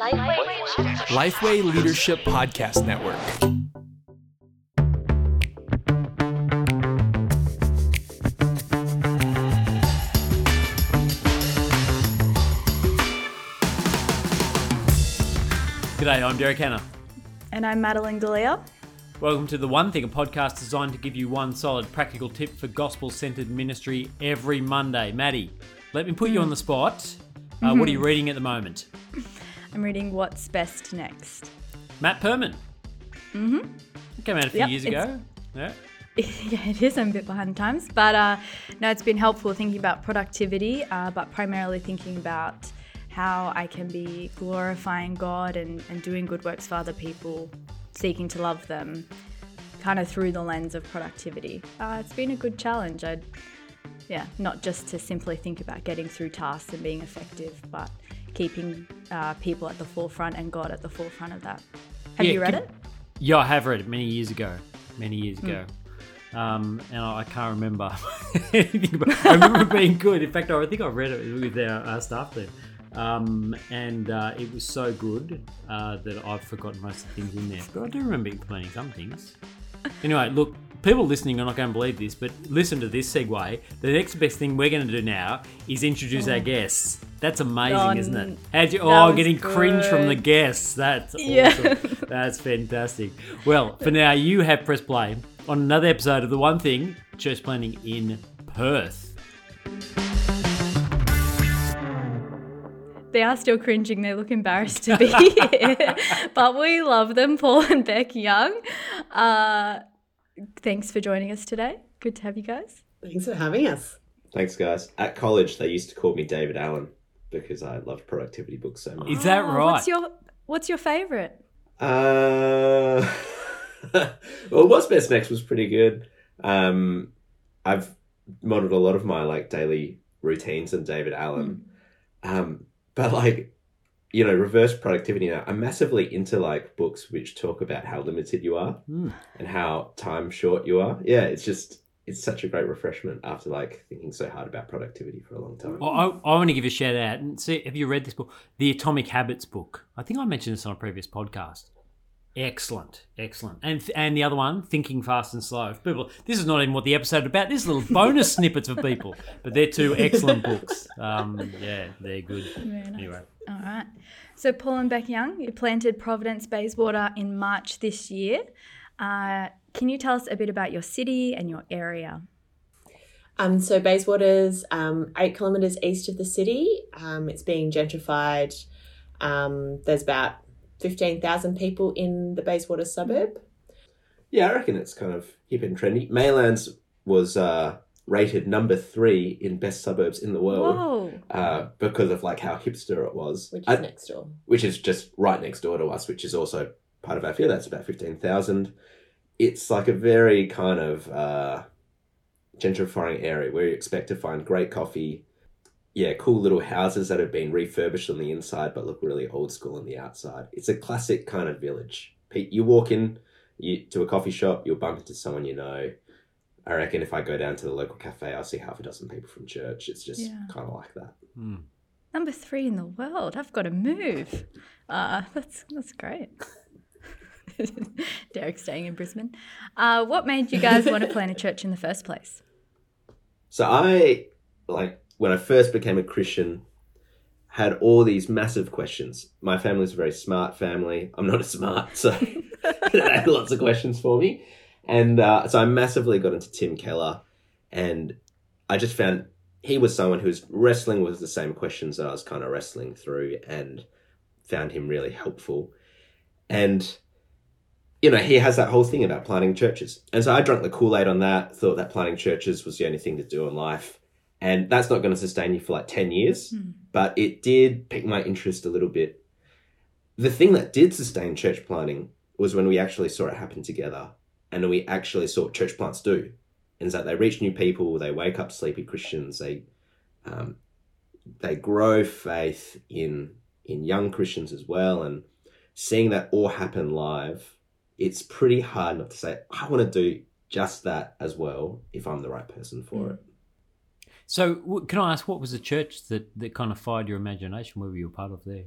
Lifeway Leadership Podcast Network. G'day, I'm Derek Hanna. And I'm Madeline Galea. Welcome to The One Thing, a podcast designed to give you one solid practical tip for gospel centered ministry every Monday. Maddie, let me put you on the spot. Uh, What are you reading at the moment? I'm reading What's Best Next. Matt Perman. Mm-hmm. Came out a few Yep, years ago. Yeah. yeah, it is. I'm a bit behind times. But uh, no, it's been helpful thinking about productivity, uh, but primarily thinking about how I can be glorifying God and, and doing good works for other people, seeking to love them, kind of through the lens of productivity. Uh, it's been a good challenge. I'd, yeah, not just to simply think about getting through tasks and being effective, but keeping uh, people at the forefront and God at the forefront of that. Have Yeah, you read can- it? Yeah, I have read it many years ago. Many years ago. Um, and I, I can't remember anything about I remember it being good. In fact, I think I read it with our, our staff team. Um, and uh, it was so good uh, that I've forgotten most of the things in there. But I do remember explaining some things. Anyway, look, people listening are not going to believe this, but listen to this segue. The next best thing we're going to do now is introduce our guests. That's amazing, isn't it? How'd you, oh, was getting cringe from the guests. That's awesome. Yeah. That's fantastic. Well, for now, you have press play on another episode of The One Thing Church Planting in Perth. They are still cringing. They look embarrassed to be here. but we love them, Paul and Bec Young. Uh, thanks for joining us today. Good to have you guys. Thanks for having us. Thanks, guys. At college, they used to call me David Allen because I loved productivity books so much. Is that Oh, right? What's your What's your favorite? Uh, well, what's best next was pretty good. Um, I've modeled a lot of my like daily routines on David Allen. Um, but like, you know, reverse productivity now. I'm massively into like books which talk about how limited you are Hmm. and how time short you are. Yeah, it's just it's such a great refreshment after like thinking so hard about productivity for a long time. Well, I, I want to give a shout out and see. Have you read this book, The Atomic Habits book? I think I mentioned this on a previous podcast. Excellent, excellent, and and the other one, Thinking Fast and Slow. People, this is not even what the episode about. This is little bonus snippets for people, but they're two excellent books. Um, yeah, they're good. Very nice. Anyway, All right. So Paul and Bec Young, you planted Providence Bayswater in March this year. Uh, can you tell us a bit about your city and your area? Um, so Bayswater's um, eight kilometres east of the city. Um, it's being gentrified. Um, there's about 15,000 people in the Bayswater suburb. Yeah, I reckon it's kind of hip and trendy. Maylands was uh, rated number three in best suburbs in the world uh, because of like how hipster it was, Which is I- next door. which is just right next door to us, which is also part of our field. That's about fifteen thousand. It's like a very kind of uh, gentrifying area where you expect to find great coffee. Yeah, cool little houses that have been refurbished on the inside but look really old school on the outside. It's a classic kind of village. Pete, you walk in you, to a coffee shop, you'll bump into someone you know. I reckon if I go down to the local cafe, I'll see half a dozen people from church. It's just Yeah. kind of like that. Hmm. Number three in the world. I've got to move. Uh, that's that's great. Derek's staying in Brisbane. Uh, what made you guys want to plant a church in the first place? So I like when I first became a Christian had all these massive questions. My family's a very smart family. I'm not as smart, so they had lots of questions for me. And uh, so I massively got into Tim Keller, and I just found he was someone who was wrestling with the same questions that I was kind of wrestling through, and found him really helpful. And you know, he has that whole thing about planting churches. And so I drank the Kool Aid on that, thought that planting churches was the only thing to do in life. And that's not going to sustain you for like 10 years, Hmm. but it did pique my interest a little bit. The thing that did sustain church planting was when we actually saw it happen together and we actually saw what church plants do. And is that they reach new people, they wake up sleepy Christians, they um, they grow faith in in young Christians as well. And seeing that all happen live it's pretty hard not to say I want to do just that as well if I'm the right person for it. So, w- can I ask what was the church that, that kind of fired your imagination? What were you a part of there?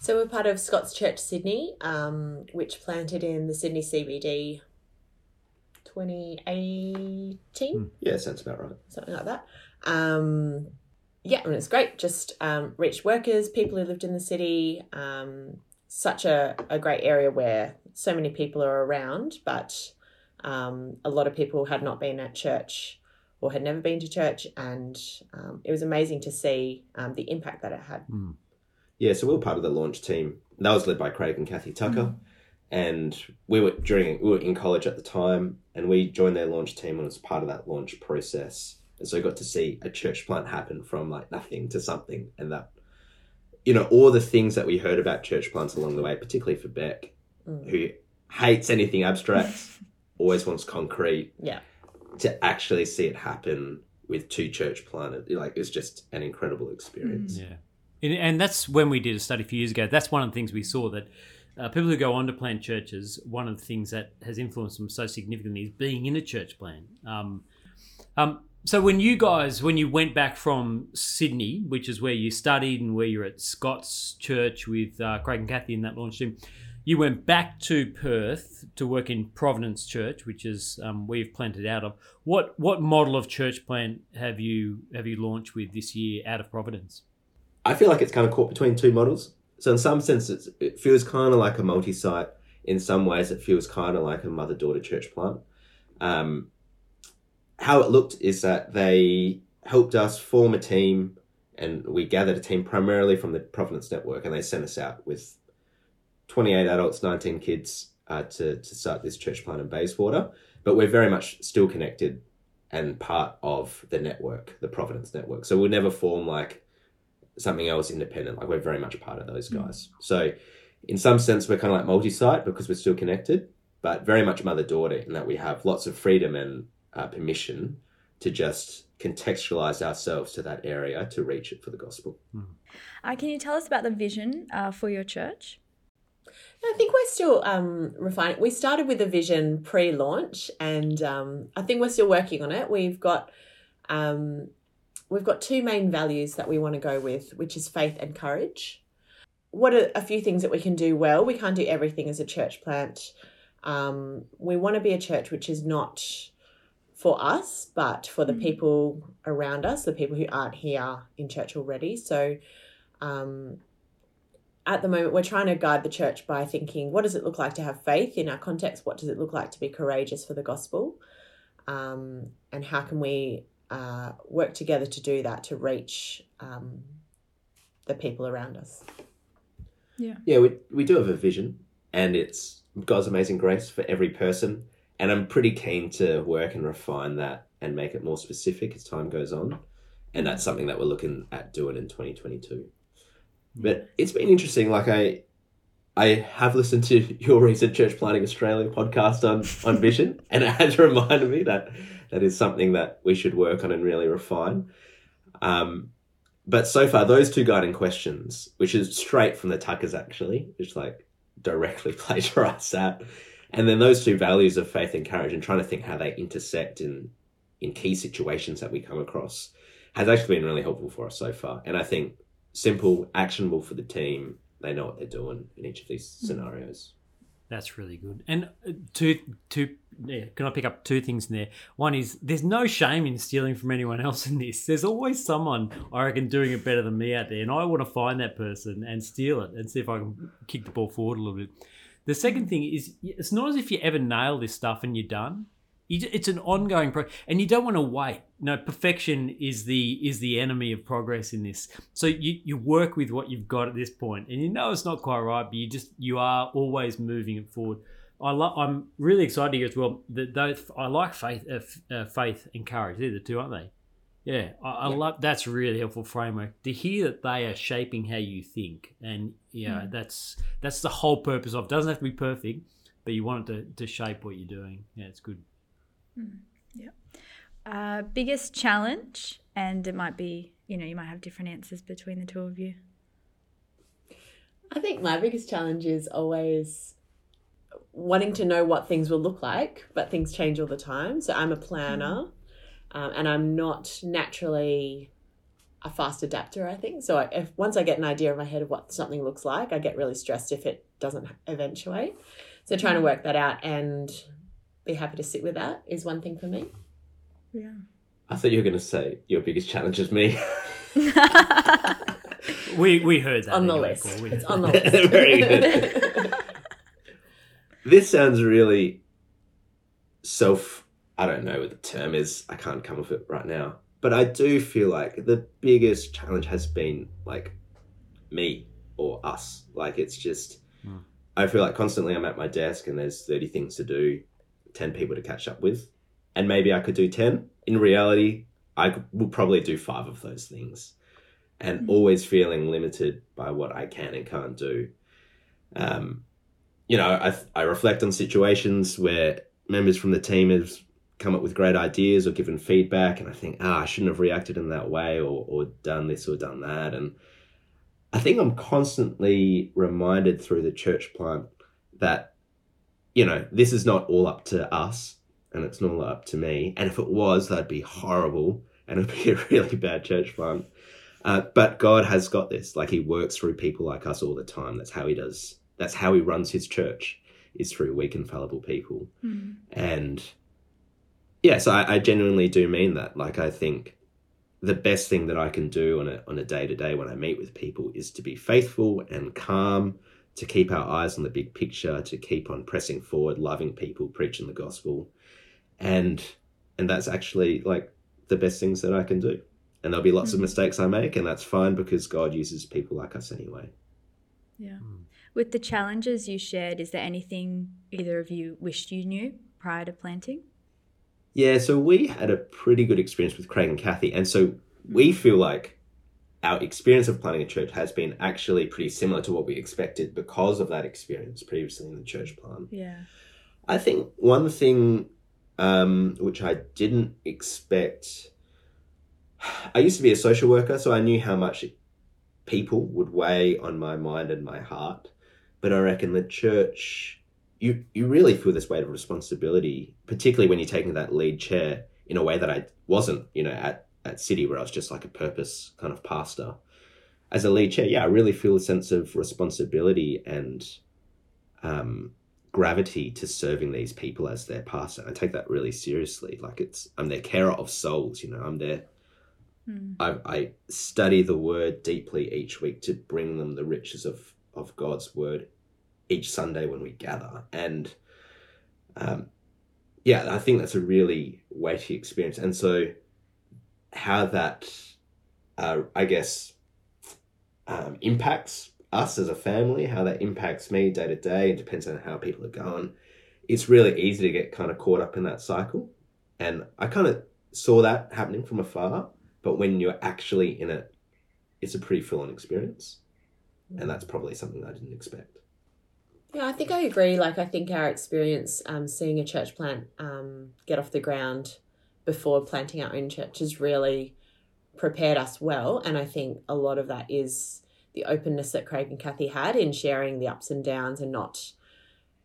So we're part of Scots Church Sydney, um, which planted in the Sydney CBD 2018, Yeah, sounds about right. something like that. Um, yeah, and it's great. Just um, reached workers, people who lived in the city. Um, such a, a great area where so many people are around, but um, a lot of people had not been at church or had never been to church, and um, it was amazing to see um, the impact that it had. Yeah, so we were part of the launch team. That was led by Craig and Kathy Tucker. And we were during we were in college at the time and we joined their launch team and was part of that launch process. And so I got to see a church plant happen from like nothing to something and that you know, all the things that we heard about church plants along the way, particularly for Bec, who hates anything abstract, always wants concrete, Yeah. to actually see it happen with two church planted, like it's just an incredible experience. Yeah. And, and that's when we did a study a few years ago. That's one of the things we saw that uh, people who go on to plant churches, one of the things that has influenced them so significantly is being in a church plan. Um, um, so when you guys, when you went back from Sydney, which is where you studied and where you're at Scots Church with uh, Craig and Kathy in that launch team, you went back to Perth to work in Providence Church, which is um, where you've planted out of. What what model of church plant have you have you launched with this year out of Providence? I feel like it's kind of caught between two models. So in some sense, it feels kind of like a multi-site. In some ways, it feels kind of like a mother-daughter church plant. Um, how it looked is that they helped us form a team, and we gathered a team primarily from the Providence Network, and they sent us out with 28 adults, 19 kids uh, to to start this church plant in Bayswater. But we're very much still connected and part of the network, the Providence Network. So we'll never form like something else independent. Like we're very much part of those guys. So in some sense, we're kind of like multi-site because we're still connected, but very much mother-daughter in that we have lots of freedom and uh, permission to just contextualize ourselves to that area to reach it for the gospel. Uh, can you tell us about the vision uh, for your church? I think we're still um, refining. We started with a vision pre-launch, and um, I think we're still working on it. We've got um, we've got two main values that we want to go with, which is faith and courage. What are a few things that we can do well? We can't do everything as a church plant. Um, we want to be a church which is not for us, but for the people around us, the people who aren't here in church already. So, um, at the moment, we're trying to guide the church by thinking, what does it look like to have faith in our context? What does it look like to be courageous for the gospel? Um, and how can we uh, work together to do that to reach um, the people around us? Yeah, we, we do have a vision, and it's God's amazing grace for every person. And I'm pretty keen to work and refine that and make it more specific as time goes on. And that's something that we're looking at doing in 2022. But it's been interesting. Like I, I have listened to your recent Church Planting Australia podcast on on vision, and it has reminded me that that is something that we should work on and really refine. Um, but so far, those two guiding questions, which is straight from the Tuckers, actually, which like directly plagiarized that, and then those two values of faith and courage, and trying to think how they intersect in in key situations that we come across, has actually been really helpful for us so far. And I think simple, actionable for the team. They know what they're doing in each of these scenarios. That's really good. And uh, two, two, yeah, can I pick up two things in there? One is there's no shame in stealing from anyone else in this. There's always someone I reckon doing it better than me out there, and I want to find that person and steal it and see if I can kick the ball forward a little bit. The second thing is it's not as if you ever nail this stuff and you're done. It's an ongoing pro, and you don't want to wait. No, perfection is the is the enemy of progress in this. So you you work with what you've got at this point, and you know it's not quite right, but you just you are always moving it forward. I lo- I'm really excited to hear as well that those I like faith, uh, uh, faith and courage. They're the two, aren't they? Yeah, I, I love that's a really helpful framework to hear that they are shaping how you think, and yeah, that's that's the whole purpose of. It doesn't have to be perfect, but you want it to, to shape what you're doing. Yeah, it's good. Uh, biggest challenge, and it might be, you know, you might have different answers between the two of you. I think my biggest challenge is always wanting to know what things will look like, but things change all the time. So I'm a planner, um, and I'm not naturally a fast adapter, I think. So I, if once I get an idea in my head of what something looks like, I get really stressed if it doesn't eventuate. So trying to work that out and be happy to sit with that is one thing for me. Yeah. I thought you were going to say your biggest challenge is me. We we heard that on the anyway, list. Paul. We It's on the list. Very good. this sounds really self. I don't know what the term is. I can't come up with it right now. But I do feel like the biggest challenge has been like me or us. Like it's just, Hmm. I feel like constantly I'm at my desk and there's 30 things to do, 10 people to catch up with. And maybe I could do 10. In reality, I will probably do five of those things. And always feeling limited by what I can and can't do. Um, you know, I, I reflect on situations where members from the team have come up with great ideas or given feedback, and I think, ah, I shouldn't have reacted in that way or, or done this or done that. And I think I'm constantly reminded through the church plant that, you know, this is not all up to us and it's not all up to me. And if it was, that'd be horrible and it'd be a really bad church plant. Uh, but God has got this. Like He works through people like us all the time. That's how He does. That's how He runs His church. Is through weak and fallible people. Mm. And yeah, so I, I genuinely do mean that. Like I think the best thing that I can do on a on a day to day when I meet with people is to be faithful and calm, to keep our eyes on the big picture, to keep on pressing forward, loving people, preaching the gospel, and and that's actually like the best things that I can do. And there'll be lots of hmm. mistakes I make, and that's fine because God uses people like us anyway. Yeah. Hmm. With the challenges you shared, is there anything either of you wished you knew prior to planting? Yeah, so we had a pretty good experience with Craig and Kathy, and so we hmm. feel like our experience of planning a church has been actually pretty similar to what we expected because of that experience previously in the church plan. Yeah. I think one thing um, which I didn't expect. I used to be a social worker, so I knew how much people would weigh on my mind and my heart. But I reckon the church, you you really feel this weight of responsibility, particularly when you're taking that lead chair in a way that I wasn't, you know, at at City where I was just like a purpose kind of pastor. As a lead chair, yeah, I really feel a sense of responsibility and um, gravity to serving these people as their pastor. I take that really seriously. Like it's I'm their carer of souls, you know, I'm their Mm. I, I study the word deeply each week to bring them the riches of, of God's word each Sunday when we gather. And um, yeah, I think that's a really weighty experience. And so, how that, uh, I guess, um, impacts us as a family, how that impacts me day to day, it depends on how people are going. It's really easy to get kind of caught up in that cycle. And I kind of saw that happening from afar but when you're actually in it, it's a pretty full on experience. And that's probably something I didn't expect. Yeah, I think I agree. Like, I think our experience um, seeing a church plant um, get off the ground before planting our own church has really prepared us well. And I think a lot of that is the openness that Craig and Kathy had in sharing the ups and downs and not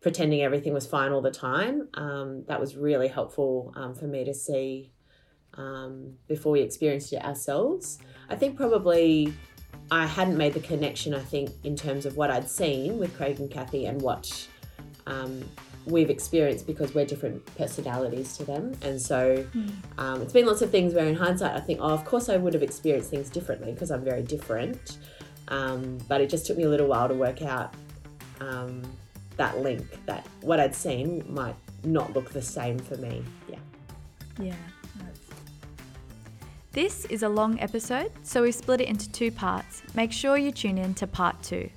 pretending everything was fine all the time. Um, that was really helpful um, for me to see um, before we experienced it ourselves. I think probably I hadn't made the connection, I think, in terms of what I'd seen with Craig and Kathy and what um, we've experienced because we're different personalities to them. And so um, it's been lots of things where, in hindsight, I think, oh, of course I would have experienced things differently because I'm very different. Um, but it just took me a little while to work out um, that link that what I'd seen might not look the same for me. Yeah. Yeah. This is a long episode, so we've split it into two parts. Make sure you tune in to part two.